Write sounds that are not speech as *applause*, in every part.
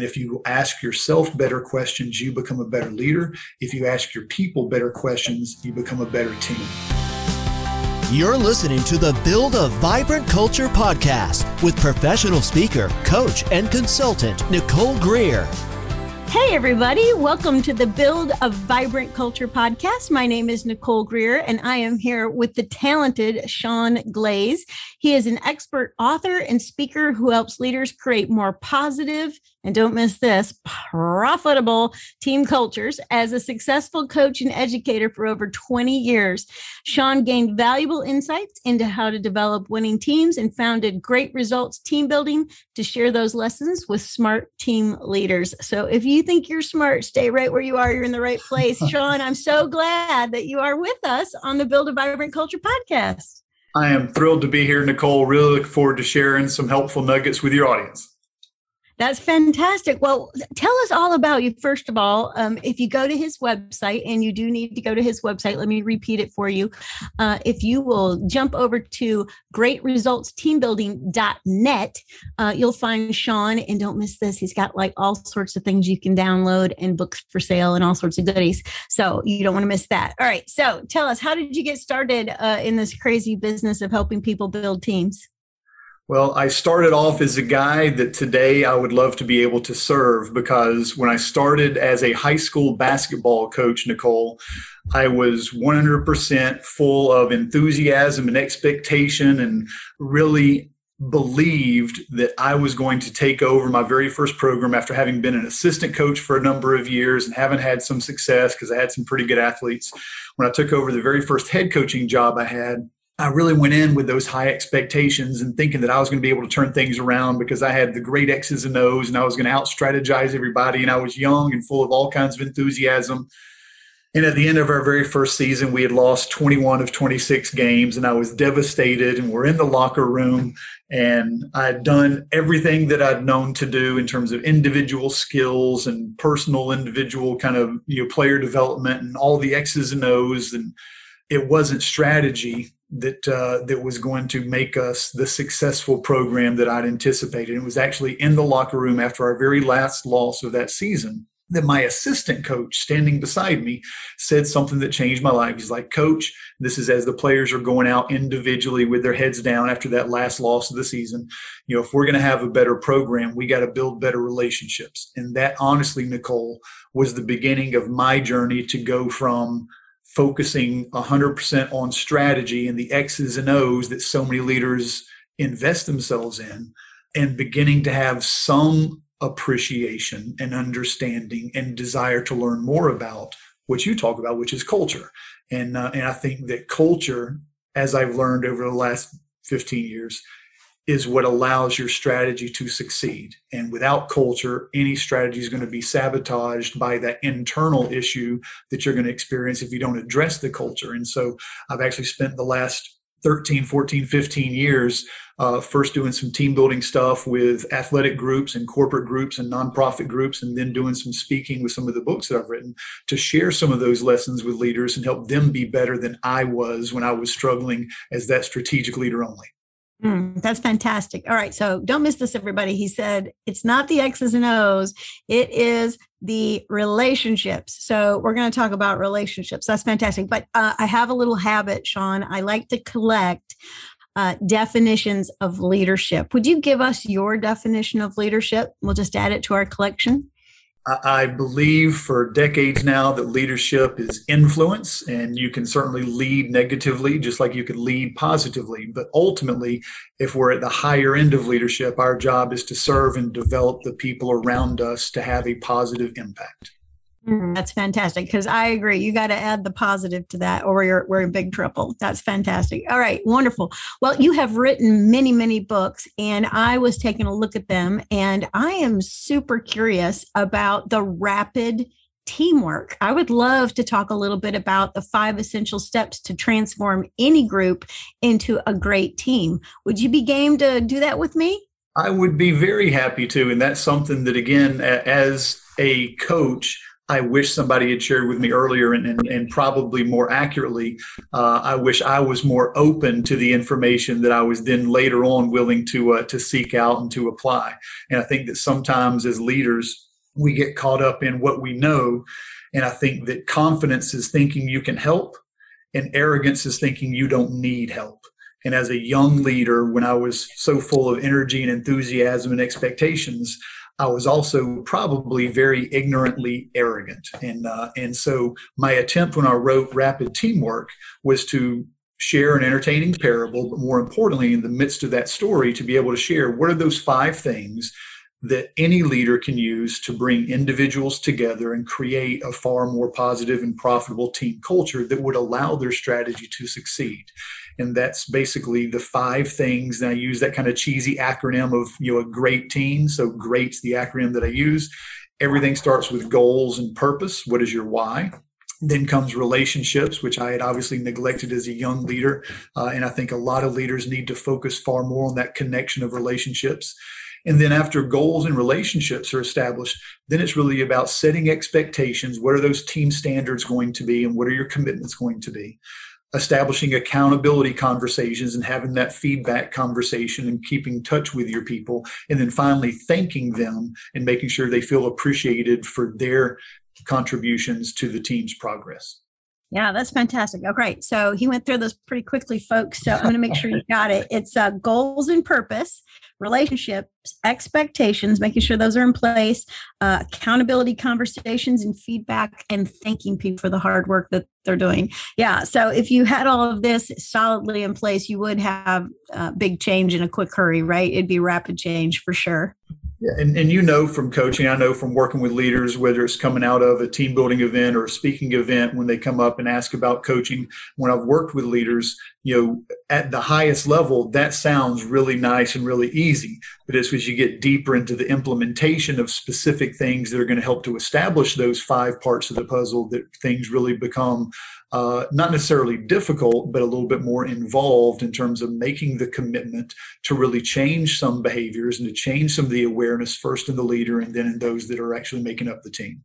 If you ask yourself better questions, you become a better leader. If you ask your people better questions, you become a better team. You're listening to the Build a Vibrant Culture podcast with professional speaker, coach, and consultant Nicole Greer. Hey, everybody. Welcome to the Build a Vibrant Culture podcast. My name is Nicole Greer, and I am here with the talented Sean Glaze. He is an expert author and speaker who helps leaders create more positive, and don't miss this, profitable team cultures. As a successful coach and educator for over 20 years, Sean gained valuable insights into how to develop winning teams and founded Great Results Team Building to share those lessons with smart team leaders. So if you think you're smart, stay right where you are. You're in the right place. *laughs* Sean, I'm so glad that you are with us on the Build a Vibrant Culture podcast. I am thrilled to be here, Nicole. Really look forward to sharing some helpful nuggets with your audience. That's fantastic. Well, tell us all about you. First of all, um, if you go to his website, and you do need to go to his website, let me repeat it for you. Uh, if you will jump over to greatresultsteambuilding.net, uh, you'll find Sean. And don't miss this, he's got like all sorts of things you can download and books for sale and all sorts of goodies. So you don't want to miss that. All right. So tell us, how did you get started uh, in this crazy business of helping people build teams? Well, I started off as a guy that today I would love to be able to serve because when I started as a high school basketball coach, Nicole, I was 100% full of enthusiasm and expectation and really believed that I was going to take over my very first program after having been an assistant coach for a number of years and haven't had some success because I had some pretty good athletes. When I took over the very first head coaching job I had, I really went in with those high expectations and thinking that I was going to be able to turn things around because I had the great X's and O's and I was going to out strategize everybody. And I was young and full of all kinds of enthusiasm. And at the end of our very first season, we had lost 21 of 26 games, and I was devastated. And we're in the locker room, and I had done everything that I'd known to do in terms of individual skills and personal, individual kind of you know player development and all the X's and O's. And it wasn't strategy that uh, that was going to make us the successful program that I'd anticipated. It was actually in the locker room after our very last loss of that season that my assistant coach standing beside me said something that changed my life. He's like, Coach, this is as the players are going out individually with their heads down after that last loss of the season. You know, if we're going to have a better program, we got to build better relationships. And that honestly, Nicole, was the beginning of my journey to go from focusing 100% on strategy and the X's and O's that so many leaders invest themselves in and beginning to have some appreciation and understanding and desire to learn more about what you talk about, which is culture. And, uh, and I think that culture, as I've learned over the last 15 years, is what allows your strategy to succeed. And without culture, any strategy is going to be sabotaged by that internal issue that you're going to experience if you don't address the culture. And so I've actually spent the last 13, 14, 15 years uh, first doing some team building stuff with athletic groups and corporate groups and nonprofit groups, and then doing some speaking with some of the books that I've written to share some of those lessons with leaders and help them be better than I was when I was struggling as that strategic leader only. Mm, that's fantastic. All right. So don't miss this, everybody. He said it's not the X's and O's, it is the relationships. So we're going to talk about relationships. That's fantastic. But uh, I have a little habit, Sean. I like to collect uh, definitions of leadership. Would you give us your definition of leadership? We'll just add it to our collection. I believe for decades now that leadership is influence, and you can certainly lead negatively just like you can lead positively. But ultimately, if we're at the higher end of leadership, our job is to serve and develop the people around us to have a positive impact. Mm, that's fantastic because I agree. You got to add the positive to that, or you're we're in big trouble. That's fantastic. All right, wonderful. Well, you have written many, many books, and I was taking a look at them, and I am super curious about the rapid teamwork. I would love to talk a little bit about the five essential steps to transform any group into a great team. Would you be game to do that with me? I would be very happy to, and that's something that again, as a coach I wish somebody had shared with me earlier and, and, and probably more accurately. Uh, I wish I was more open to the information that I was then later on willing to uh, to seek out and to apply. And I think that sometimes as leaders, we get caught up in what we know. And I think that confidence is thinking you can help, and arrogance is thinking you don't need help. And as a young leader, when I was so full of energy and enthusiasm and expectations, I was also probably very ignorantly arrogant. And, uh, and so my attempt when I wrote Rapid Teamwork was to share an entertaining parable, but more importantly, in the midst of that story, to be able to share what are those five things that any leader can use to bring individuals together and create a far more positive and profitable team culture that would allow their strategy to succeed and that's basically the five things. And I use that kind of cheesy acronym of you know a great team. So great's the acronym that I use. Everything starts with goals and purpose. What is your why? Then comes relationships, which I had obviously neglected as a young leader. Uh, and I think a lot of leaders need to focus far more on that connection of relationships. And then after goals and relationships are established, then it's really about setting expectations. What are those team standards going to be? And what are your commitments going to be? Establishing accountability conversations and having that feedback conversation and keeping touch with your people and then finally thanking them and making sure they feel appreciated for their contributions to the team's progress yeah, that's fantastic. Oh, great. So he went through this pretty quickly, folks. So I'm going to make sure you got it. It's uh, goals and purpose, relationships, expectations, making sure those are in place, uh, accountability conversations and feedback, and thanking people for the hard work that they're doing. Yeah. So if you had all of this solidly in place, you would have uh, big change in a quick hurry, right? It'd be rapid change for sure. Yeah, and, and you know from coaching, I know from working with leaders, whether it's coming out of a team building event or a speaking event, when they come up and ask about coaching, when I've worked with leaders, you know, at the highest level, that sounds really nice and really easy. But as, as you get deeper into the implementation of specific things that are going to help to establish those five parts of the puzzle, that things really become uh, not necessarily difficult, but a little bit more involved in terms of making the commitment to really change some behaviors and to change some of the awareness first in the leader and then in those that are actually making up the team.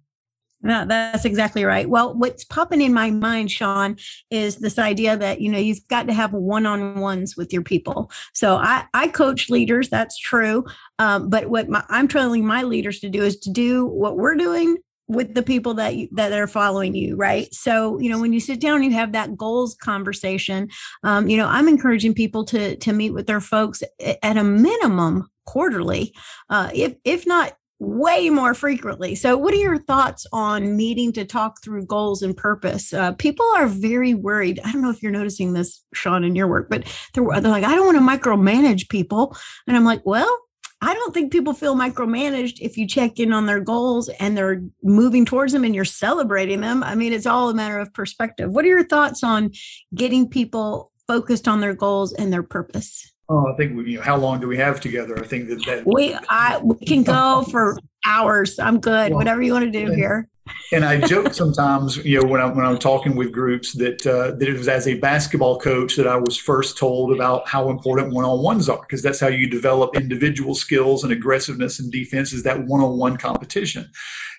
Yeah, that's exactly right. Well, what's popping in my mind, Sean, is this idea that you know you've got to have one-on-ones with your people. So I, I coach leaders, that's true. Um, but what my, I'm telling my leaders to do is to do what we're doing with the people that you, that are following you right? So you know when you sit down you have that goals conversation um, you know i'm encouraging people to to meet with their folks at a minimum quarterly uh, if if not way more frequently. So what are your thoughts on meeting to talk through goals and purpose? Uh, people are very worried. I don't know if you're noticing this sean in your work but they're, they're like i don't want to micromanage people. And i'm like well I don't think people feel micromanaged if you check in on their goals and they're moving towards them and you're celebrating them. I mean, it's all a matter of perspective. What are your thoughts on getting people focused on their goals and their purpose? Oh, I think we, you know, how long do we have together? I think that, that we I we can go for hours. I'm good. Well, Whatever you want to do and, here and I joke sometimes, you know, when I'm when I'm talking with groups that uh, that it was as a basketball coach that I was first told about how important one-on-ones are because that's how you develop individual skills and aggressiveness and defense is that one-on-one competition.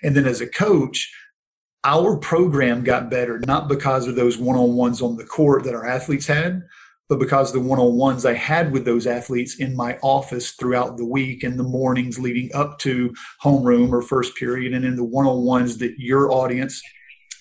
And then as a coach, our program got better not because of those one-on-ones on the court that our athletes had, but because the one-on-ones I had with those athletes in my office throughout the week and the mornings leading up to homeroom or first period and in the one-on-ones that your audience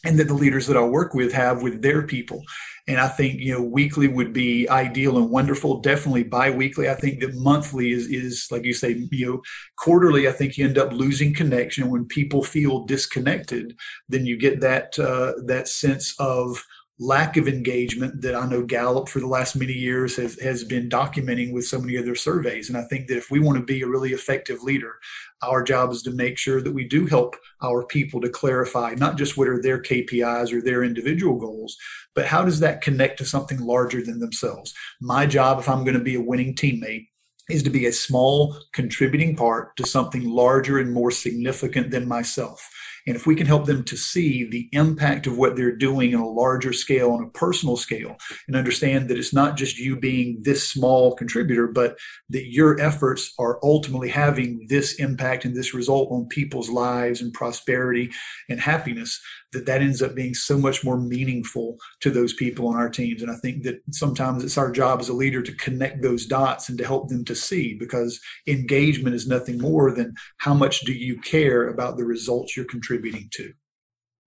and that the leaders that I work with have with their people. And I think, you know, weekly would be ideal and wonderful. Definitely bi-weekly. I think that monthly is, is like you say, you know, quarterly, I think you end up losing connection. When people feel disconnected, then you get that, uh, that sense of, lack of engagement that I know Gallup for the last many years has, has been documenting with so many of their surveys. And I think that if we want to be a really effective leader, our job is to make sure that we do help our people to clarify not just what are their KPIs or their individual goals, but how does that connect to something larger than themselves? My job, if I'm going to be a winning teammate, is to be a small contributing part to something larger and more significant than myself. And if we can help them to see the impact of what they're doing on a larger scale, on a personal scale, and understand that it's not just you being this small contributor, but that your efforts are ultimately having this impact and this result on people's lives and prosperity and happiness, that that ends up being so much more meaningful to those people on our teams. And i think that sometimes it's our job as a leader to connect those dots and to help them to see because engagement is nothing more than how much do you care about the results you're contributing to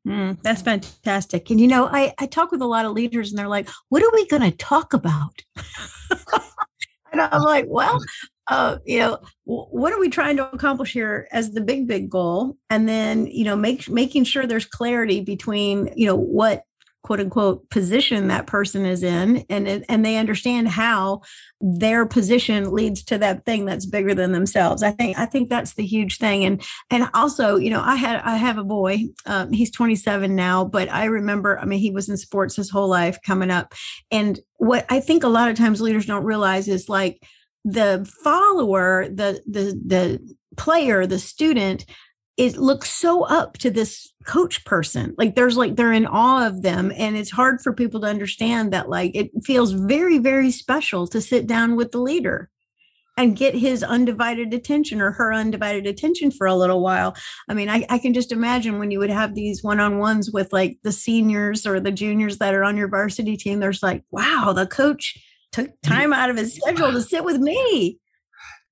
Mm, that's fantastic. And you know, I, I talk with a lot of leaders and they're like, what are we going to talk about? *laughs* and I'm like, well, uh, you know, what are we trying to accomplish here as the big, big goal? And then, you know, make making sure there's clarity between, you know, what quote unquote position that person is in and and they understand how their position leads to that thing that's bigger than themselves. I think i think that's the huge thing. And and also you know i had i have a boy um, he's 27 now but i remember i mean he was in sports his whole life coming up. And what i think a lot of times leaders don't realize is like the follower, the the the player, the student, it looks so up to this coach person. Like there's like they're in awe of them. And it's hard for people to understand that like it feels very, very special to sit down with the leader and get his undivided attention or her undivided attention for a little while. I mean, I, I can just imagine when you would have these one on ones with like the seniors or the juniors that are on your varsity team, there's like, wow, the coach took time out of his schedule to sit with me.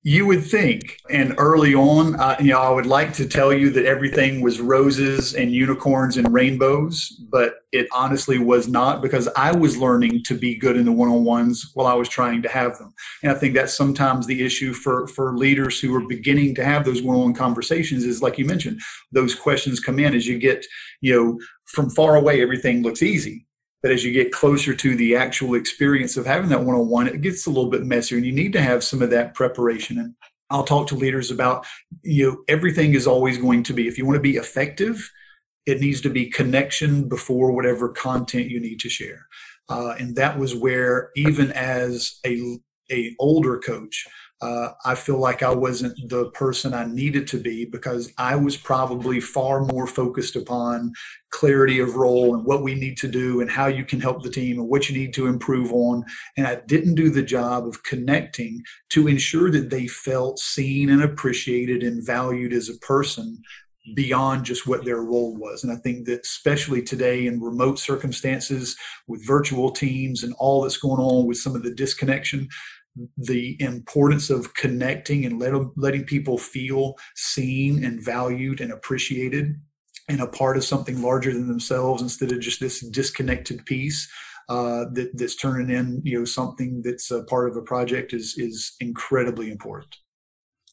You would think, and early on, uh, you know, I would like to tell you that everything was roses and unicorns and rainbows, but it honestly was not because I was learning to be good in the one-on-ones while I was trying to have them. And I think that's sometimes the issue for for leaders who are beginning to have those one-on-one conversations is like you mentioned, those questions come in as you get, you know, from far away, everything looks easy but as you get closer to the actual experience of having that one on one, it gets a little bit messier and you need to have some of that preparation. And I'll talk to leaders about, you know, everything is always going to be, if you want to be effective, it needs to be connection before whatever content you need to share. Uh, and that was where, even as a, a older coach, uh, I feel like I wasn't the person I needed to be because I was probably far more focused upon clarity of role and what we need to do and how you can help the team and what you need to improve on. And I didn't do the job of connecting to ensure that they felt seen and appreciated and valued as a person beyond just what their role was. And I think that especially today in remote circumstances with virtual teams and all that's going on with some of the disconnection, the importance of connecting and let, letting people feel seen and valued and appreciated and a part of something larger than themselves instead of just this disconnected piece uh, that, that's turning in you know something that's a part of a project is is incredibly important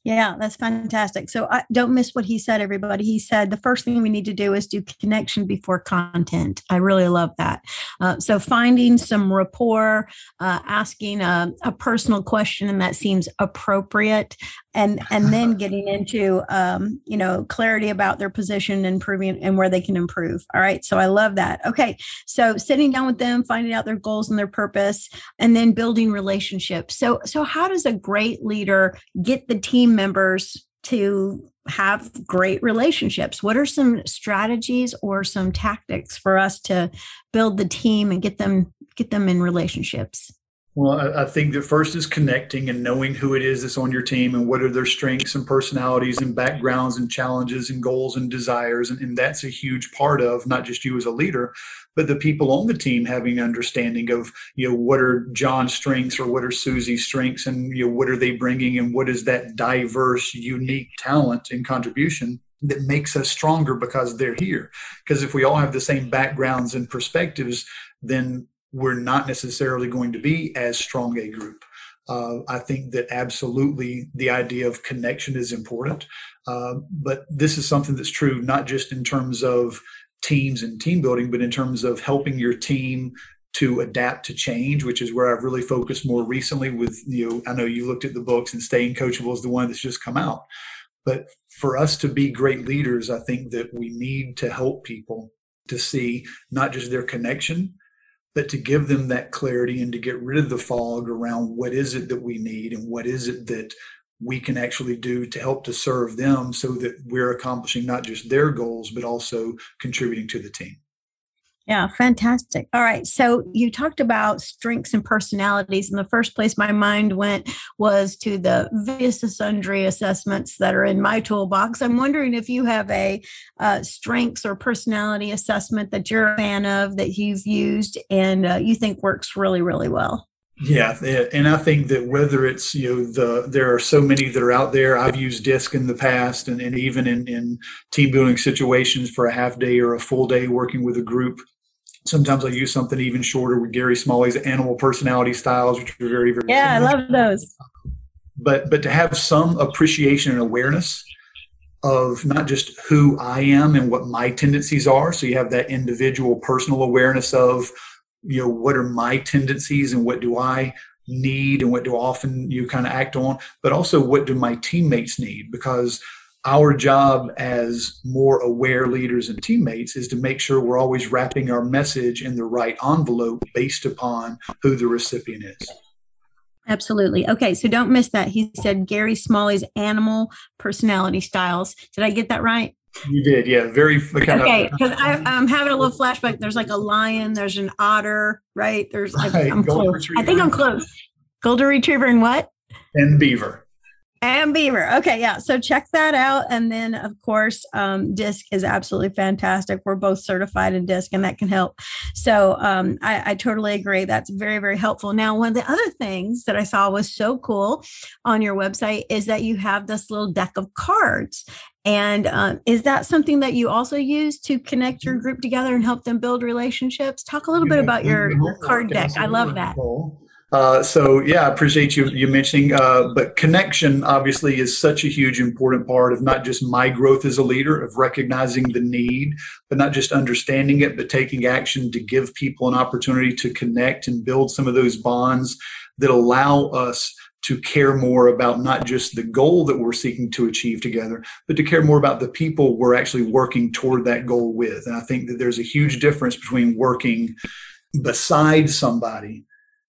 yeah, that's fantastic. So I don't miss what he said, everybody. He said the first thing we need to do is do connection before content. I really love that. Uh, so finding some rapport, uh, asking a, a, personal question, and that seems appropriate, and *laughs* and then getting into um, you know clarity about their position and proving and where they can improve. All right. So I love that. Okay. So sitting down with them, finding out their goals and their purpose, and then building relationships. So so how does a great leader get the team members to have great relationships what are some strategies or some tactics for us to build the team and get them get them in relationships well, I, think that first is connecting and knowing who it is that's on your team and what are their strengths and personalities and backgrounds and challenges and goals and desires. And, and that's a huge part of not just you as a leader, but the people on the team having understanding of, you know, what are John's strengths or what are Susie's strengths and, you know, what are they bringing and what is that diverse, unique talent and contribution that makes us stronger because they're here. Because if we all have the same backgrounds and perspectives, then we're not necessarily going to be as strong a group. Uh, I think that absolutely the idea of connection is important. Uh, but this is something that's true not just in terms of teams and team building, but in terms of helping your team to adapt to change, which is where I've really focused more recently with you. Know, I know you looked at the books and Staying Coachable is the one that's just come out. But for us to be great leaders, I think that we need to help people to see not just their connection, but to give them that clarity and to get rid of the fog around what is it that we need and what is it that we can actually do to help to serve them so that we're accomplishing not just their goals, but also contributing to the team. Yeah, fantastic. All right. So you talked about strengths and personalities. And the first place my mind went was to the various sundry assessments that are in my toolbox. I'm wondering if you have a uh, strengths or personality assessment that you're a fan of that you've used and uh, you think works really, really well. Yeah, and I think that whether it's you know the there are so many that are out there. I've used DISC in the past, and, and even in in team building situations for a half day or a full day working with a group. Sometimes I use something even shorter with Gary Smalley's animal personality styles, which are very very yeah, similar. I love those. But but to have some appreciation and awareness of not just who I am and what my tendencies are, so you have that individual personal awareness of you know what are my tendencies and what do i need and what do often you kind of act on but also what do my teammates need because our job as more aware leaders and teammates is to make sure we're always wrapping our message in the right envelope based upon who the recipient is Absolutely. Okay, so don't miss that. He said Gary Smalley's animal personality styles. Did I get that right? You did, yeah. Very kind okay. Because I'm having a little flashback. There's like a lion. There's an otter, right? There's. Right. I'm close. Retriever. I think I'm close. Golden retriever and what? And beaver. And beaver. Okay, yeah. So check that out. And then, of course, um, DISC is absolutely fantastic. We're both certified in DISC, and that can help. So um, I, I totally agree. That's very, very helpful. Now, one of the other things that I saw was so cool on your website is that you have this little deck of cards. And uh, is that something that you also use to connect your group together and help them build relationships? Talk a little bit about your, your card deck. I love that. Uh, so yeah, I appreciate you you mentioning. Uh, but connection obviously is such a huge important part of not just my growth as a leader, of recognizing the need, but not just understanding it, but taking action to give people an opportunity to connect and build some of those bonds that allow us to care more about not just the goal that we're seeking to achieve together, but to care more about the people we're actually working toward that goal with. And I think that there's a huge difference between working beside somebody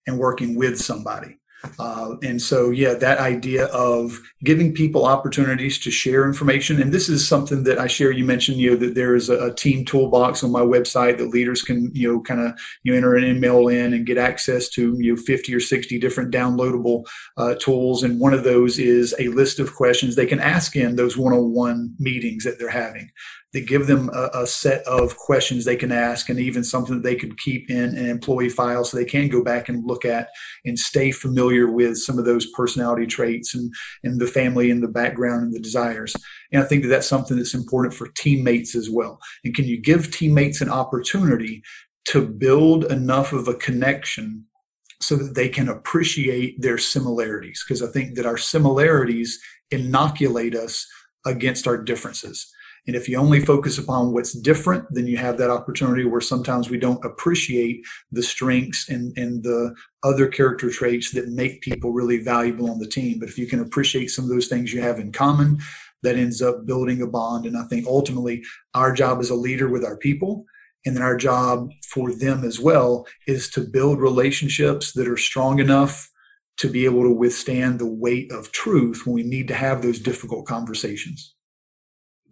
and working with somebody. Uh, and so, yeah, that idea of giving people opportunities to share information, and this is something that I share. You mentioned, you know, that there is a, a team toolbox on my website that leaders can, you know, kind of you know, enter an email in and get access to, you know, 50 or 60 different downloadable uh, tools. And one of those is a list of questions they can ask in those one-on-one meetings that they're having that give them a, a, set of questions they can ask and even something that they could keep in an employee file so they can go back and look at and stay familiar with some of those personality traits and, and the family and the background and the desires. And I think that that's something that's important for teammates as well. And can you give teammates an opportunity to build enough of a connection so that they can appreciate their similarities? Because I think that our similarities inoculate us against our differences and if you only focus upon what's different, then you have that opportunity where sometimes we don't appreciate the strengths and, and the other character traits that make people really valuable on the team. But if you can appreciate some of those things you have in common, that ends up building a bond. And I think ultimately our job as a leader with our people and then our job for them as well is to build relationships that are strong enough to be able to withstand the weight of truth when we need to have those difficult conversations.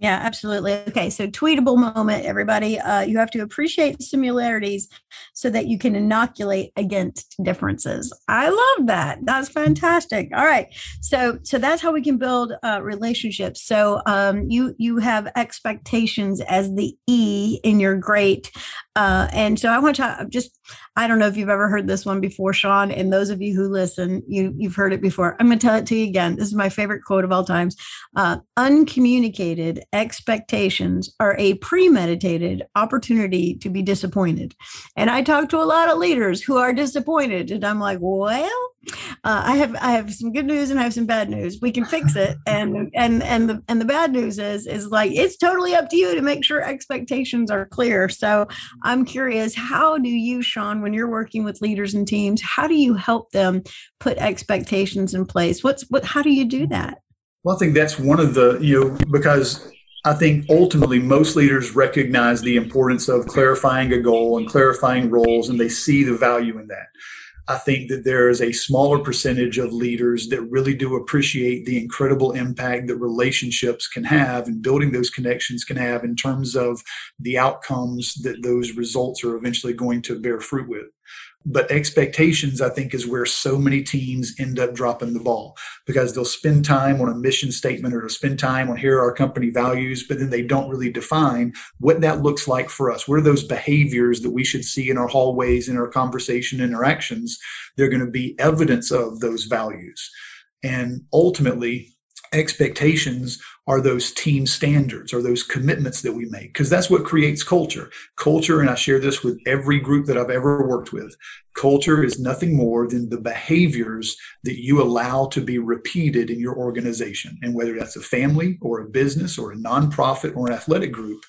Yeah, absolutely. Okay, so tweetable moment, everybody. Uh, you have to appreciate similarities so that you can inoculate against differences. I love that. That's fantastic. All right, so so that's how we can build uh, relationships. So um, you you have expectations as the E in your great, uh, and so I want to just I don't know if you've ever heard this one before, Sean, and those of you who listen, you you've heard it before. I'm going to tell it to you again. This is my favorite quote of all times. Uh, uncommunicated expectations are a premeditated opportunity to be disappointed. And I talk to a lot of leaders who are disappointed, and I'm like, well, uh, I have I have some good news and I have some bad news. We can fix it, *laughs* and and and the and the bad news is is like it's totally up to you to make sure expectations are clear. So I'm curious, how do you, Sean, when you're working with leaders and teams, how do you help them put expectations in place? What's what? How do you do that? Well, I think that's one of the you know because I think ultimately most leaders recognize the importance of clarifying a goal and clarifying roles, and they see the value in that. I think that there is a smaller percentage of leaders that really do appreciate the incredible impact that relationships can have and building those connections can have in terms of the outcomes that those results are eventually going to bear fruit with. But expectations, I think, is where so many teams end up dropping the ball because they'll spend time on a mission statement or they'll spend time on here are our company values, but then they don't really define what that looks like for us. What are those behaviors that we should see in our hallways, in our conversation interactions? They're going to be evidence of those values. And ultimately, expectations are those team standards or those commitments that we make because that's what creates culture. Culture and i share this with every group that i've ever worked with culture is nothing more than the behaviors that you allow to be repeated in your organization. And whether that's a family or a business or a nonprofit or an athletic group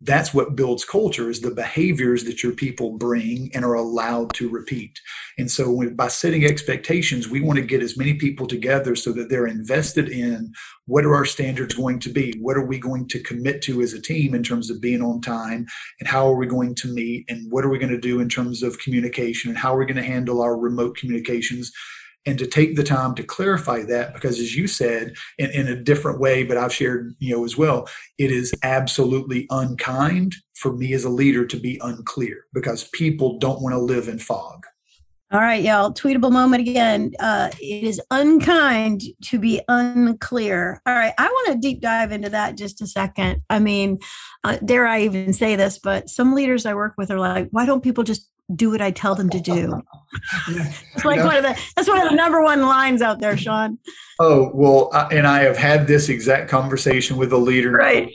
that's what builds culture is the behaviors that your people bring and are allowed to repeat. And so when, by setting expectations we want to get as many people together so that they're invested in what are our standards going to be? What are we going to commit to as a team in terms of being on time? And how are we going to meet? And what are we going to do in terms of communication? And how are we going to handle our remote communications and to take the time to clarify that because as you said in, in a different way but i've shared you know as well it is absolutely unkind for me as a leader to be unclear because people don't want to live in fog all right, y'all. Tweetable moment again. Uh, it is unkind to be unclear. All right, I want to deep dive into that just a second. I mean, uh, dare I even say this? But some leaders I work with are like, why don't people just do what I tell them to do. *laughs* it's like one of the that's one of the number one lines out there, Sean. Oh well, and I have had this exact conversation with a leader, right?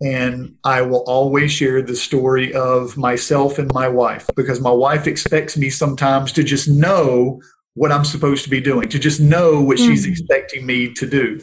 And I will always share the story of myself and my wife because my wife expects me sometimes to just know what I'm supposed to be doing, to just know what mm-hmm. she's mm. expecting me to do.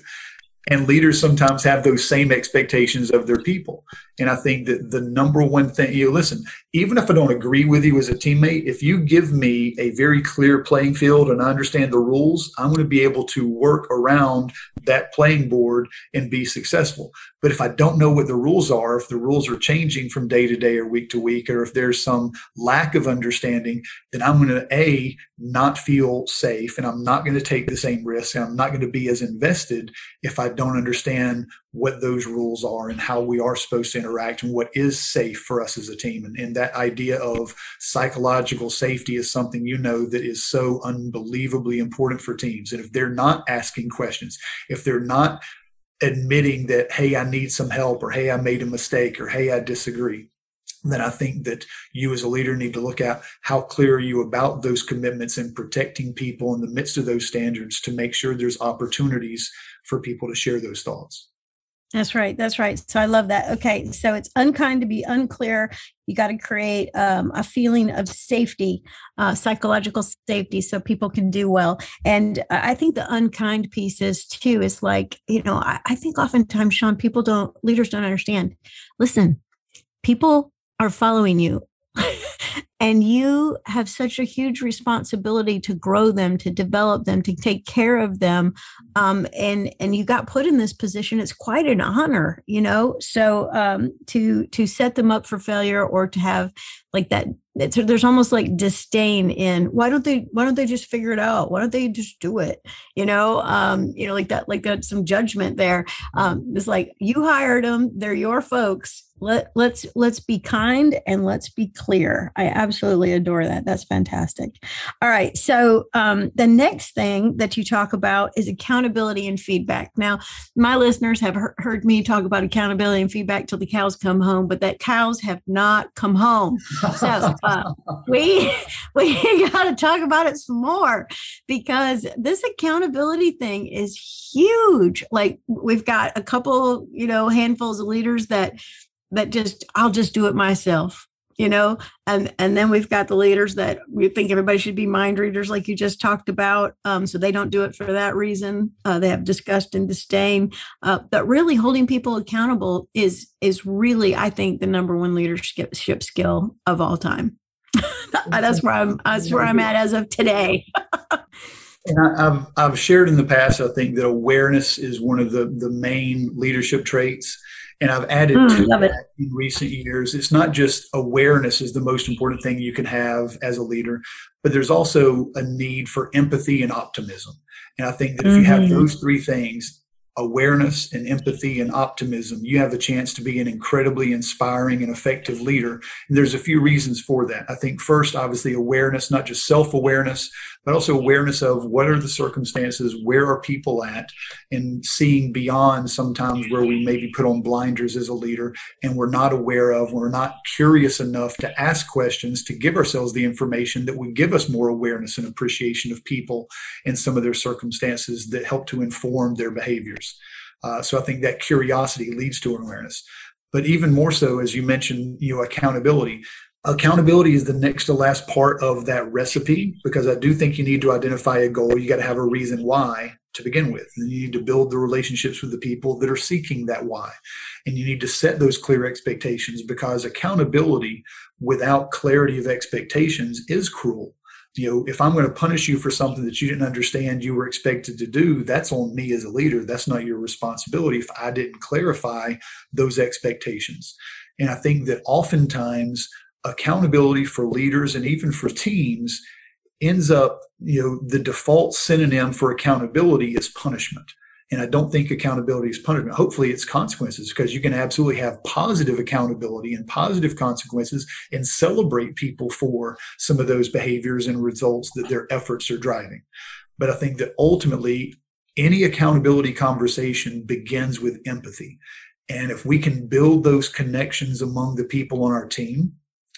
And leaders sometimes have those same expectations of their people. And I think that the number one thing, you know, listen, even if I don't agree with you as a teammate, if you give me a very clear playing field and I understand the rules, I'm going to be able to work around that playing board and be successful. But if I don't know what the rules are, if the rules are changing from day to day or week to week, or if there's some lack of understanding, then I'm going to A, not feel safe and I'm not going to take the same risk and I'm not going to be as invested if I don't understand what those rules are and how we are supposed to interact and what is safe for us as a team. And, and, that idea of psychological safety is something you know that is so unbelievably important for teams. And if they're not asking questions, if they're not admitting that, hey, I need some help, or hey, I made a mistake, or hey, I disagree, then I think that you as a leader need to look at how clear are you about those commitments and protecting people in the midst of those standards to make sure there's opportunities for people to share those thoughts. That's right. That's right. So I love that. Okay. So it's unkind to be unclear. You got to create um, a feeling of safety, uh, psychological safety, so people can do well. And I think the unkind piece is too is like, you know, I, I think oftentimes, Sean, people don't, leaders don't understand. Listen, people are following you. And you have such a huge responsibility to grow them to develop them to take care of them um, and and you got put in this position. It's quite an honor you know? So um, to to set them up for failure or to have like that there's almost like disdain in why don't they why don't they just figure it out? Why don't they just do it? You know? Um you know like that like that some judgment there um it's like you hired them they're your folks let let's let's be kind and let's be clear. I absolutely adore that. That's fantastic. All right. So um, the next thing that you talk about is accountability and feedback. Now my listeners have he- heard me talk about accountability and feedback till the cows come home but that cows have not come home. So uh, *laughs* we *laughs* we got to talk about it some more because this accountability thing is huge. Like we've got a couple you know handfuls of leaders that that just I'll just do it myself you know? And and then we've got the leaders that we think everybody should be mind readers like you just talked about um, so they don't do it for that reason uh, they have disgust and disdain uh, but really holding people accountable is is really i think the number one leadership skill of all time. *laughs* That's where i'm that's where i'm at as of today. *laughs* And I, have I've shared in the past, I think that awareness is one of the, the main leadership traits And I've added mm, to that it. in recent years. It's not just awareness is the most important thing you can have as a leader, but there's also a need for empathy and optimism. And I think that if you have mm-hmm. those three things, awareness and empathy and optimism, you have the chance to be an incredibly inspiring and effective leader. And there's a few reasons for that. I think first, obviously, awareness, not just self awareness, but also awareness of what are the circumstances, where are people at, and seeing beyond sometimes where we maybe put on blinders as a leader and we're not aware of, we're not curious enough to ask questions to give ourselves the information that would give us more awareness and appreciation of people and some of their circumstances that help to inform their behaviors. Uh, so I think that curiosity leads to awareness. But even more so, as you mentioned, you know, accountability accountability is the next to last part of that recipe because I do think you need to identify a goal. You got to have a reason why to begin with. And you need to build the relationships with the people that are seeking that why. And you need to set those clear expectations because accountability without clarity of expectations is cruel. You know, if I'm going to punish you for something that you didn't understand you were expected to do, that's on me as a leader. That's not your responsibility if I didn't clarify those expectations. And I think that oftentimes accountability for leaders and even for teams ends up, you know, the default synonym for accountability is punishment. And I don't think accountability is punishment. Hopefully, it's consequences because you can absolutely have positive accountability and positive consequences and celebrate people for some of those behaviors and results that their efforts are driving. But I think that ultimately, any accountability conversation begins with empathy. And if we can build those connections among the people on our team,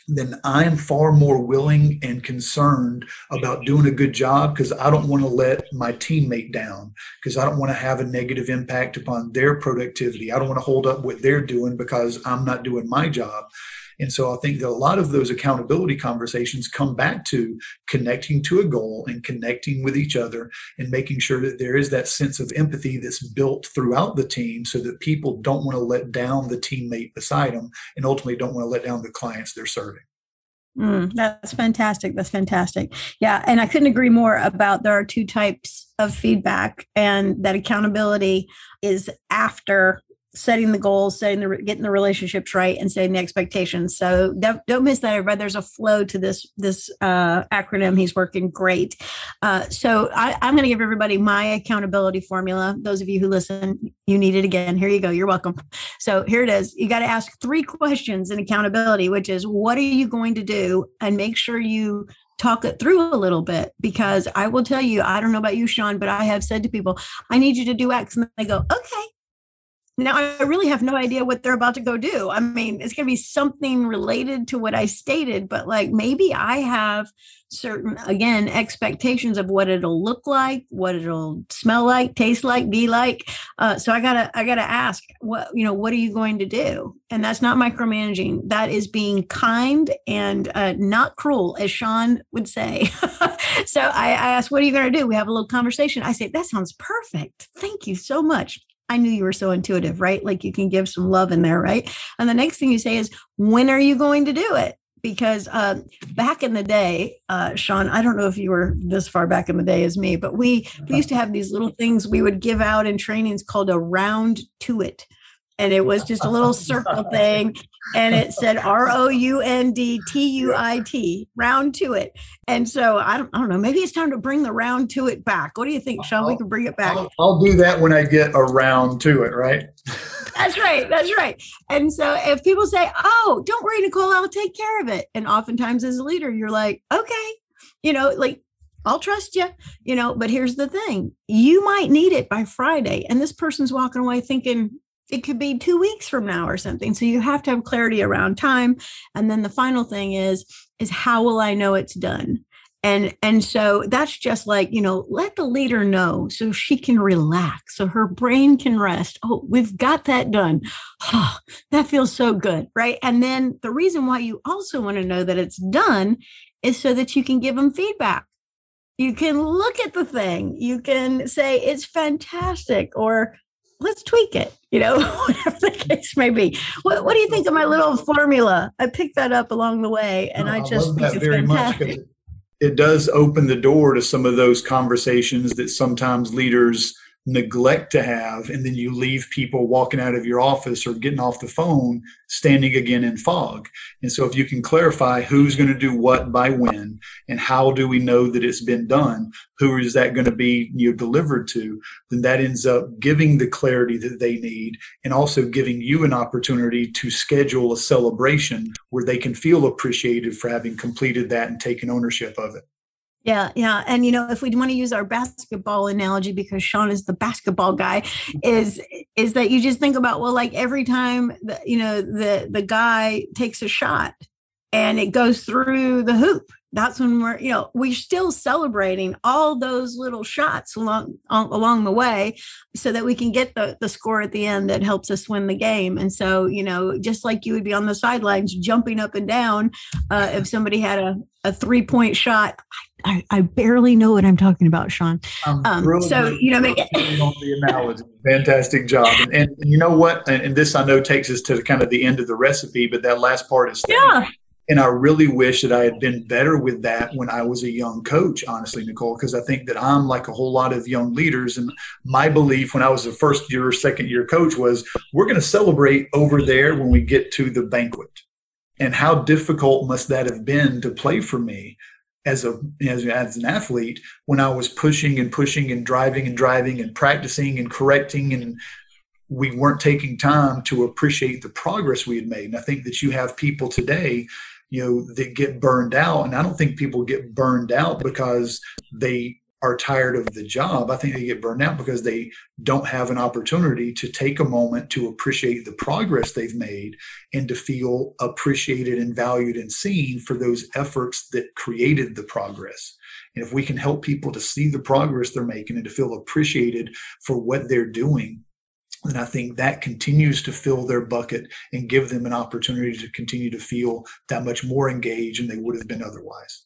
then I'm far more willing and concerned about doing a good job because I don't want to let my teammate down because I don't want to have a negative impact upon their productivity. I don't want to hold up what they're doing because I'm not doing my job. And so I think that a lot of those accountability conversations come back to connecting to a goal and connecting with each other and making sure that there is that sense of empathy that's built throughout the team so that people don't want to let down the teammate beside them and ultimately don't want to let down the clients they're serving. Mm, that's fantastic. That's fantastic. Yeah. And I couldn't agree more about there are two types of feedback, and that accountability is after setting the goals, setting the getting the relationships right, and setting the expectations. So don't, don't miss that, everybody. There's a flow to this this uh, acronym. He's working great. Uh, so I, I'm going to give everybody my accountability formula. Those of you who listen, you need it again. Here you go. You're welcome. So here it is. You got to ask three questions in accountability, which is what are you going to do, and make sure you talk it through a little bit because I will tell you, I don't know about you, Sean, but I have said to people, I need you to do X. And they go, okay, now I really have no idea what they're about to go do. I mean, it's going to be something related to what I stated, but like maybe I have certain again expectations of what it'll look like, what it'll smell like, taste like, be like. Uh, so I gotta I gotta ask what you know what are you going to do? And that's not micromanaging. That is being kind and uh, not cruel, as Sean would say. *laughs* so I, I asked, "What are you going to do?" We have a little conversation. I say, "That sounds perfect. Thank you so much." I knew you were so intuitive, right? Like you can give some love in there, right? And the next thing you say is, when are you going to do it? Because uh, back in the day, uh, Sean, I don't know if you were this far back in the day as me, but we we used to have these little things we would give out in trainings called a round to it and it was just a little circle *laughs* thing and it said *laughs* r-o-u-n-d-t-u-i-t round to it. And so I don't, I don't know maybe it's time to bring the round to it back. What do you think sean? I'll, we can bring it back. I'll, I'll do that when i get around to it right? That's right that's right. And so if people say oh don't worry nicole i'll take care of it and oftentimes as a leader you're like okay you know like I'll trust you, you know, but here's the thing you might need it by Friday. And this person's walking away thinking, it could be two weeks from now or something. So you have to have clarity around time. And then the final thing is is how will i know it's done? And and so that's just like you know let the leader know so she can relax so her brain can rest. Oh we've got that done. Oh, *sighs* that feels so good right? And then the reason why you also want to know that it's done is so that you can give them feedback. You can look at the thing. You can say it's fantastic or let's tweak it, you know, *laughs* whatever the case may be. What, what do you think of my little formula? I picked that up along the way and oh, I, I just think it's fantastic. It, it does open the door to some of those conversations that sometimes leaders neglect to have, and then you leave people walking out of your office or getting off the phone standing again in fog. And so, if you can clarify who's going to do what by when, and how do we know that it's been done, who is that going to be you know, delivered to, then that ends up giving the clarity that they need, and also giving you an opportunity to schedule a celebration where they can feel appreciated for having completed that and taken ownership of it. Yeah, yeah. And you know, if we want to use our basketball analogy because Sean is the basketball guy, is is that you just think about well, like every time the, you know the the guy takes a shot and it goes through the hoop. That's when we're, you know, we're still celebrating all those little shots along along the way, so that we can get the the score at the end that helps us win the game. And so, you know, just like you would be on the sidelines jumping up and down uh, if somebody had a a three point shot. I, I, barely know what I'm talking about, Sean. Um, so you know, make it on the analogy. Fantastic job, and, and, you know what? And, and, this I know takes us to kind of the end of the recipe, but that last part is yeah. And I really wish that I had been better with that when I was a young coach, honestly, Nicole, because I think that I'm like a whole lot of young leaders. And my belief when I was a first year or second year coach was we're going to celebrate over there when we get to the banquet. And how difficult must that have been to play for me as a as, as an athlete when I was pushing and pushing and driving and driving and practicing and correcting and we weren't taking time to appreciate the progress we had made. And I think that you have people today, you know, that get burned out. And I don't think people get burned out because they are tired of the job. I think they get burned out because they don't have an opportunity to take a moment to appreciate the progress they've made and to feel appreciated and valued and seen for those efforts that created the progress. And if we can help people to see the progress they're making and to feel appreciated for what they're doing, then I think that continues to fill their bucket and give them an opportunity to continue to feel that much more engaged than they would have been otherwise.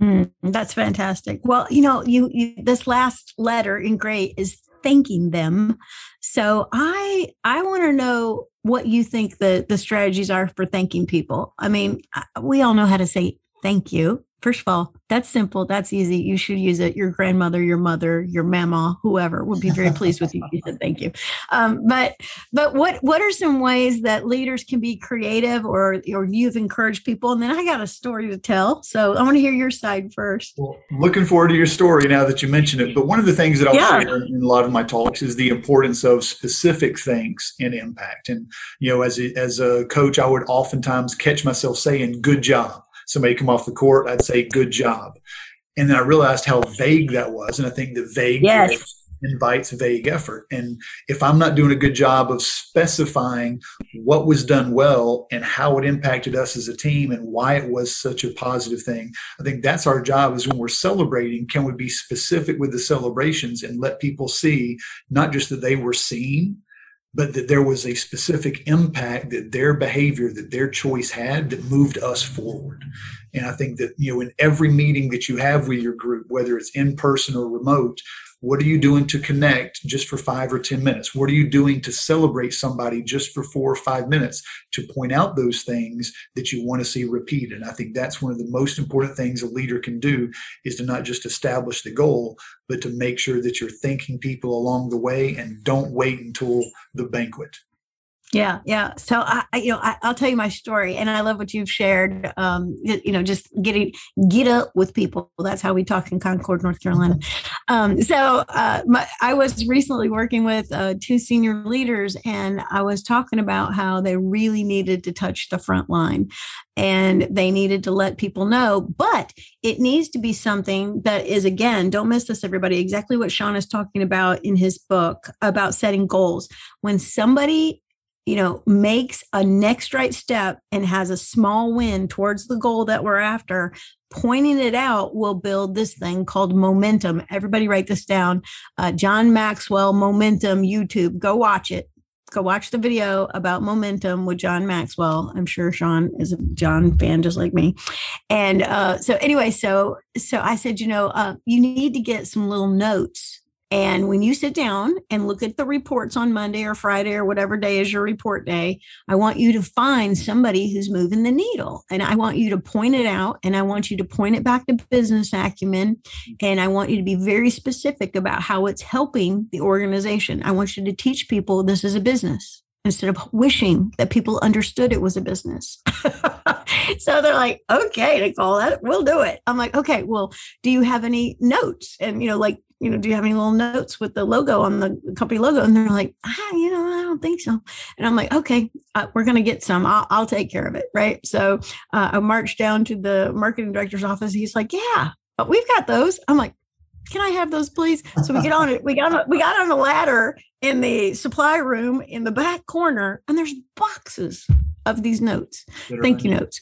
Mm, that's fantastic. Well, you know, you, you this last letter in gray is thanking them. So I I want to know what you think the the strategies are for thanking people. I mean, we all know how to say thank you. First of all, that's simple. That's easy. You should use it. Your grandmother, your mother, your mama, whoever would be very pleased with you. You said thank you. Um, but but what what are some ways that leaders can be creative or or you've encouraged people? And then I got a story to tell. So I want to hear your side first. Well, looking forward to your story now that you mention it. But one of the things that I'll yeah. share in a lot of my talks is the importance of specific things and impact. And you know, as a, as a coach, I would oftentimes catch myself saying "good job." Somebody come off the court, I'd say, good job. And then I realized how vague that was. And I think that vague yes. invites vague effort. And if I'm not doing a good job of specifying what was done well and how it impacted us as a team and why it was such a positive thing, I think that's our job is when we're celebrating, can we be specific with the celebrations and let people see not just that they were seen, but that there was a specific impact that their behavior, that their choice had that moved us forward. And I think that, you know, in every meeting that you have with your group, whether it's in person or remote, what are you doing to connect just for five or 10 minutes? What are you doing to celebrate somebody just for four or five minutes to point out those things that you want to see repeated? I think that's one of the most important things a leader can do is to not just establish the goal, but to make sure that you're thanking people along the way and don't wait until the banquet. Yeah, yeah. So I, you know, I, will tell you my story, and I love what you've shared. Um, you know, just getting get up with people. That's how we talk in Concord, North Carolina. Um, so uh, my, I was recently working with uh, two senior leaders, and I was talking about how they really needed to touch the front line, and they needed to let people know. But it needs to be something that is again, don't miss this, everybody. Exactly what Sean is talking about in his book about setting goals. When somebody you know, makes a next right step and has a small win towards the goal that we're after, pointing it out will build this thing called momentum. Everybody write this down. Uh, John Maxwell, Momentum, YouTube. Go watch it. Go watch the video about momentum with John Maxwell. I'm sure Sean is a John fan just like me. And uh, so anyway, so so I said, you know, uh, you need to get some little notes And when you sit down and look at the reports on Monday or Friday or whatever day is your report day, I want you to find somebody who's moving the needle. And I want you to point it out and I want you to point it back to business acumen. And I want you to be very specific about how it's helping the organization. I want you to teach people this is a business instead of wishing that people understood it was a business. *laughs* so they're like, okay, Nicole, that, we'll do it. I'm like, okay, well, do you have any notes? And, you know, like, you know, do you have any little notes with the logo on the company logo? And they're like, ah, you know, I don't think so. And I'm like, okay, uh, we're going to get some. I'll, I'll, take care of it. Right. So uh, I marched down to the marketing director's office. He's like, yeah, but we've got those. I'm like, can I have those, please? So we get on it. We got on, we got on the ladder in the supply room in the back corner, and there's boxes of these notes, thank you notes.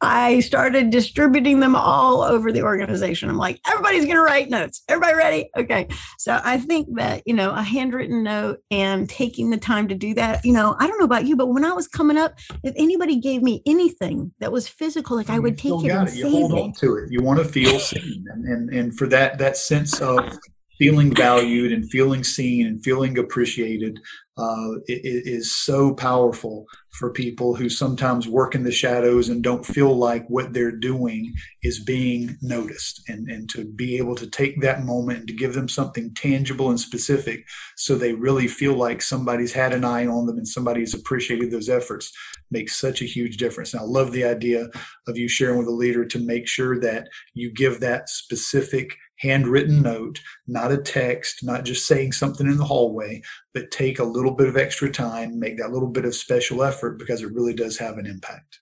I started distributing them all over the organization. I'm like, everybody's going to write notes. Everybody ready? Okay. So I think that, you know, a handwritten note and taking the time to do that, you know, I don't know about you, but when I was coming up, if anybody gave me anything that was physical, like I would take it and it. You hold it. on to it. You want to feel seen. And, and, and for that, that sense of feeling valued and feeling seen and feeling appreciated uh, is so powerful for people who sometimes work in the shadows and don't feel like what they're doing is being noticed. And, and to be able to take that moment and to give them something tangible and specific so they really feel like somebody's had an eye on them and somebody's appreciated those efforts makes such a huge difference. And i love the idea of you sharing with a leader to make sure that you give that specific handwritten note, not a text, not just saying something in the hallway, but take a little bit of extra time, make that little bit of special effort because it really does have an impact.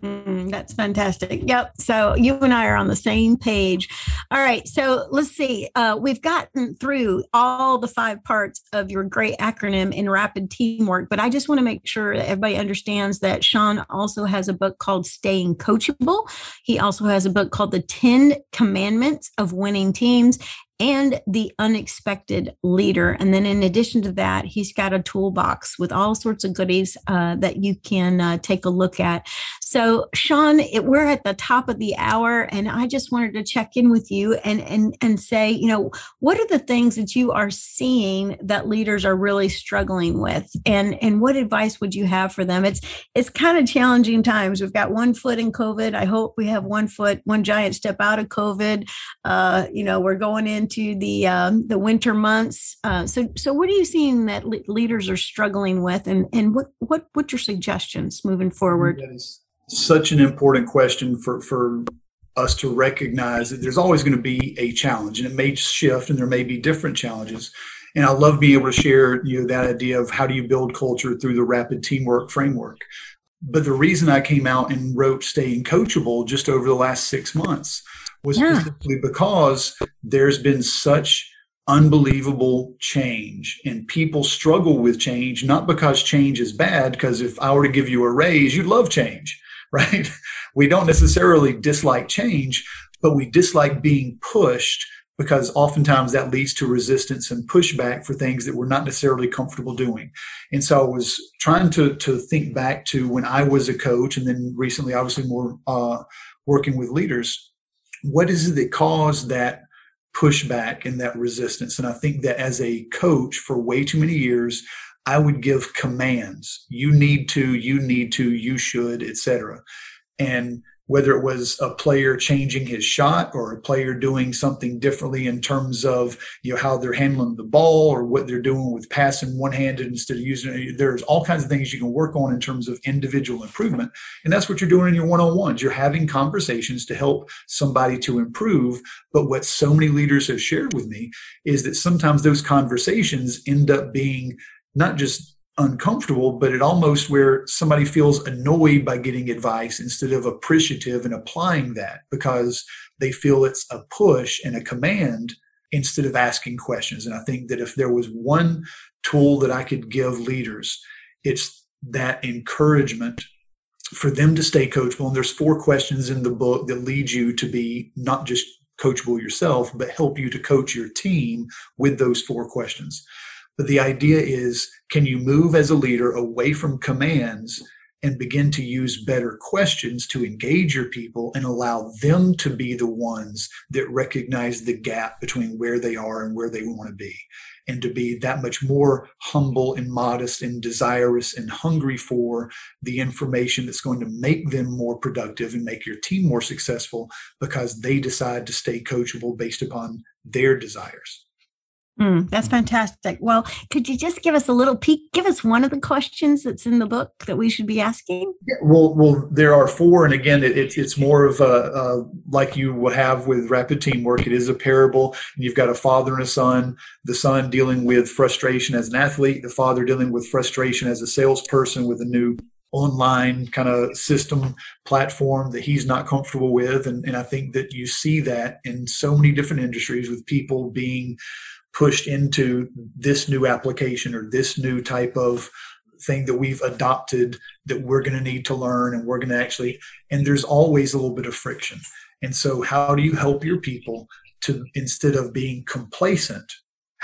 Mm, that's fantastic. Yep. So you and I are on the same page. All right. So let's see. Uh, we've gotten through all the five parts of your great acronym in rapid teamwork, but I just want to make sure that everybody understands that Sean also has a book called Staying Coachable. He also has a book called The 10 Commandments of Winning Teams and the unexpected leader. And then, in addition to that, he's got a toolbox with all sorts of goodies uh, that you can uh, take a look at. So, Sean, it, we're at the top of the hour, and I just wanted to check in with you and and and say, you know, what are the things that you are seeing that leaders are really struggling with, and and what advice would you have for them? It's it's kind of challenging times. We've got one foot in COVID. I hope we have one foot, one giant step out of COVID. Uh, you know, we're going in into the um, the winter months. Uh, so, so what are you seeing that le- leaders are struggling with, and and what what what's your suggestions moving forward? That is such an important question for for us to recognize that there's always going to be a challenge, and it may shift, and there may be different challenges. And I love being able to share you know that idea of how do you build culture through the rapid teamwork framework. But the reason I came out and wrote Staying Coachable just over the last six months was yeah. specifically because there's been such unbelievable change and people struggle with change not because change is bad because if i were to give you a raise you'd love change *laughs* right we don't necessarily dislike change but we dislike being pushed because oftentimes that leads to resistance and pushback for things that we're not necessarily comfortable doing. And so I was trying to to think back to when I was a coach, and then recently, obviously, more uh, working with leaders what is it that caused that pushback and that resistance? And I think that as a coach for way too many years, I would give commands. You need to, you need to, you should, etc. And whether it was a player changing his shot or a player doing something differently in terms of you know how they're handling the ball or what they're doing with passing one handed instead of using it there's all kinds of things you can work on in terms of individual improvement. And that's what you're doing in your one-on-ones. You're having conversations to help somebody to improve. But what so many leaders have shared with me is that sometimes those conversations end up being not just uncomfortable, but it almost where somebody feels annoyed by getting advice instead of appreciative and applying that because they feel it's a push and a command instead of asking questions. And I think that if there was one tool that I could give leaders, it's that encouragement for them to stay coachable. And there's four questions in the book that lead you to be not just coachable yourself, but help you to coach your team with those four questions. But the idea is can you move as a leader away from commands and begin to use better questions to engage your people and allow them to be the ones that recognize the gap between where they are and where they want to be and to be that much more humble and modest and desirous and hungry for the information that's going to make them more productive and make your team more successful because they decide to stay coachable based upon their desires. Mm, that's fantastic. Well, could you just give us a little peek? Give us one of the questions that's in the book that we should be asking. Yeah, well, well, there are four, and again, it, it, it's more of a, a like you will have with rapid teamwork. It is a parable, and you've got a father and a son. The son dealing with frustration as an athlete, the father dealing with frustration as a salesperson with a new online kind of system platform that he's not comfortable with, and, and I think that you see that in so many different industries with people being pushed into this new application or this new type of thing that we've adopted that we're going to need to learn and we're going to actually and there's always a little bit of friction. And so how do you help your people to instead of being complacent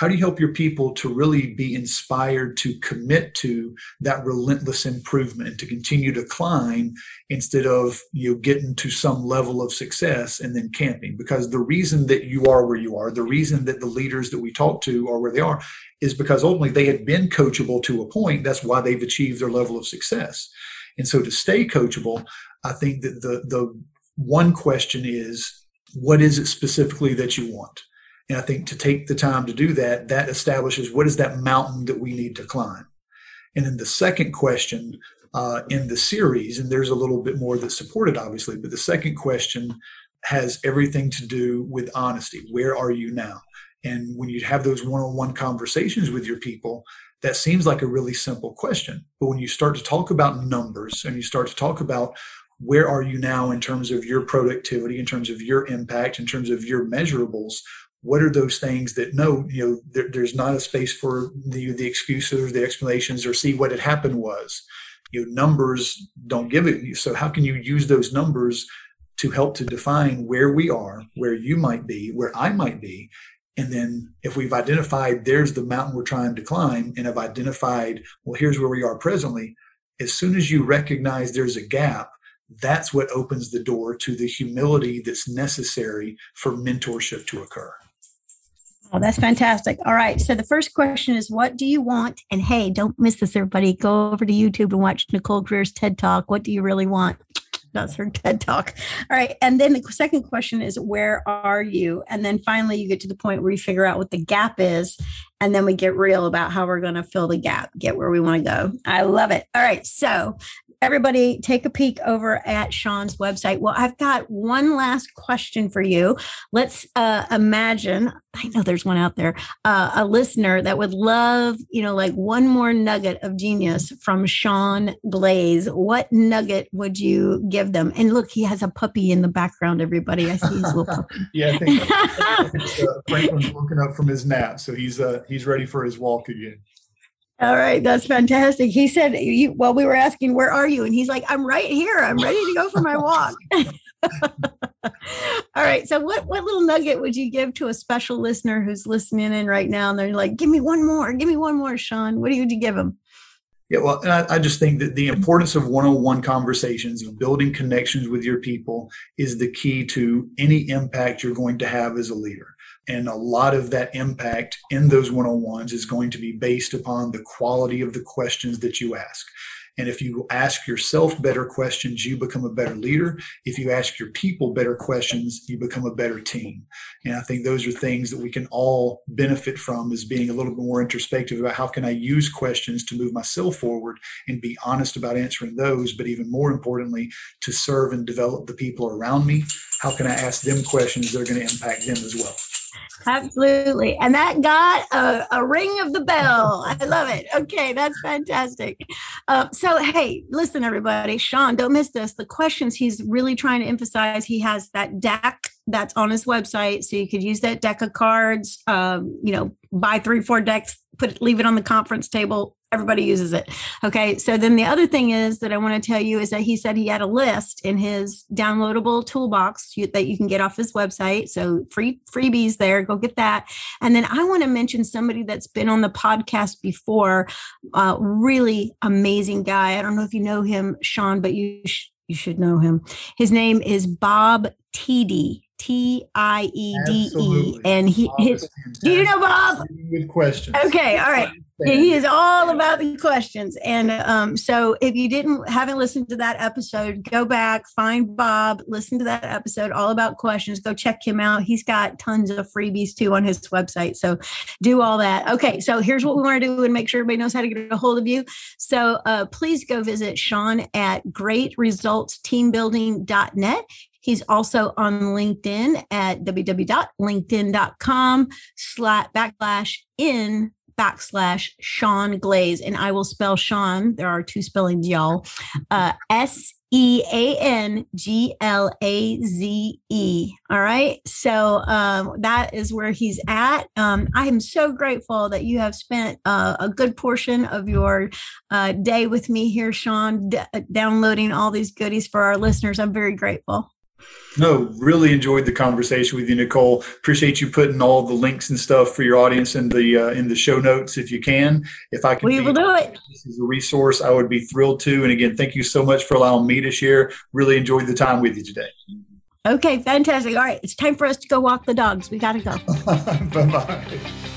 how do you help your people to really be inspired to commit to that relentless improvement to continue to climb instead of you know getting to some level of success and then camping? Because the reason that you are where you are the reason that the leaders that we talk to are where they are is because ultimately they had been coachable to a point. That's why they've achieved their level of success. And so to stay coachable i think that the the one question is what is it specifically that you want and I think to take the time to do that, that establishes what is that mountain that we need to climb. And then the second question uh, in the series, and there's a little bit more that's supported, obviously, but the second question has everything to do with honesty. Where are you now? And when you have those one on one conversations with your people, that seems like a really simple question. But when you start to talk about numbers and you start to talk about where are you now in terms of your productivity, in terms of your impact, in terms of your measurables, what are those things that no you know there, there's not a space for the the excuses the explanations or see what had happened was. You know numbers don't give it so how can you use those numbers to help to define where we are where you might be where i might be? And then if we've identified there's the mountain we're trying to climb and have identified well here's where we are presently. As soon as you recognize there's a gap that's what opens the door to the humility that's necessary for mentorship to occur Oh, that's fantastic. All right. So the first question is what do you want? And hey, don't miss this, everybody. Go over to YouTube and watch Nicole Greer's TED Talk. What do you really want? *laughs* That's her TED Talk. All right. And then the second question is where are you? And then finally, you get to the point where you figure out what the gap is. And then we get real about how we're going to fill the gap, get where we want to go. I love it. All right. So everybody take a peek over at Sean's website. Well, I've got one last question for you. Let's uh, imagine, I know there's one out there, uh, a listener that would love, you know, like one more nugget of genius from Sean Glaze. What nugget would you give them? And look, he has a puppy in the background, everybody. I see his little puppy. *laughs* yeah, I think, *laughs* I think uh, Franklin's woken up from his nap, so he's uh, he's ready for his walk again. All right, that's fantastic. He said, you, "Well, we were asking, where are you?" And he's like, "I'm right here. I'm ready to go for my walk." *laughs* All right. So, what what little nugget would you give to a special listener who's listening in right now, and they're like, "Give me one more. Give me one more, Sean." What do you, would you give them? Yeah, well, I, I, just think that the importance of one-on-one conversations and building connections with your people is the key to any impact you're going to have as a leader. And a lot of that impact in those one on ones is going to be based upon the quality of the questions that you ask. And if you ask yourself better questions, you become a better leader. If you ask your people better questions, you become a better team. And I think those are things that we can all benefit from is being a little bit more introspective about how can I use questions to move myself forward and be honest about answering those, but even more importantly, to serve and develop the people around me. How can I ask them questions that are going to impact them as well? Absolutely. And that got a, a, ring of the bell. I love it. Okay, that's fantastic. Uh, so, hey, listen, everybody. Sean, don't miss this. The questions he's really trying to emphasize, he has that deck that's on his website. So you could use that deck of cards, um, you know, buy three, four decks, put it, leave it on the conference table everybody uses it. Okay. So then the other thing is that I want to tell you is that he said he had a list in his downloadable toolbox that you can get off his website. So free freebies there. Go get that. And then I want to mention somebody that's been on the podcast before. Really amazing guy. I don't know if you know him, Sean, but you sh- you should know him. His name is Bob Tiede. T I E D E. And he, his, do you know Bob? Good question. Okay, all right. He is all about the questions. And um, so if you didn't haven't listened to that episode, go back, find Bob, listen to that episode all about questions. Go check him out. He's got tons of freebies too on his website. So do all that. Okay, so here's what we want to do and make sure everybody knows how to get a hold of you. So uh, please go visit Sean at greatresultsteambuilding.net. He's also on LinkedIn at www.linkedin.com slash backslash in backslash Sean Glaze. And I will spell Sean. There are two spellings, y'all. Uh, S E A N G L A Z E. All right. So um, that is where he's at. Um, I am so grateful that you have spent uh, a good portion of your uh, day with me here, Sean, d- downloading all these goodies for our listeners. I'm very grateful. No, really enjoyed the conversation with you, Nicole. Appreciate you putting all the links and stuff for your audience in the uh, in the show notes if you can. If I can, we will do it. This is a resource. I would be thrilled to. And again, thank you so much for allowing me to share. Really enjoyed the time with you today. Okay, fantastic. All right, it's time for us to go walk the dogs. We got to go. *laughs* bye bye.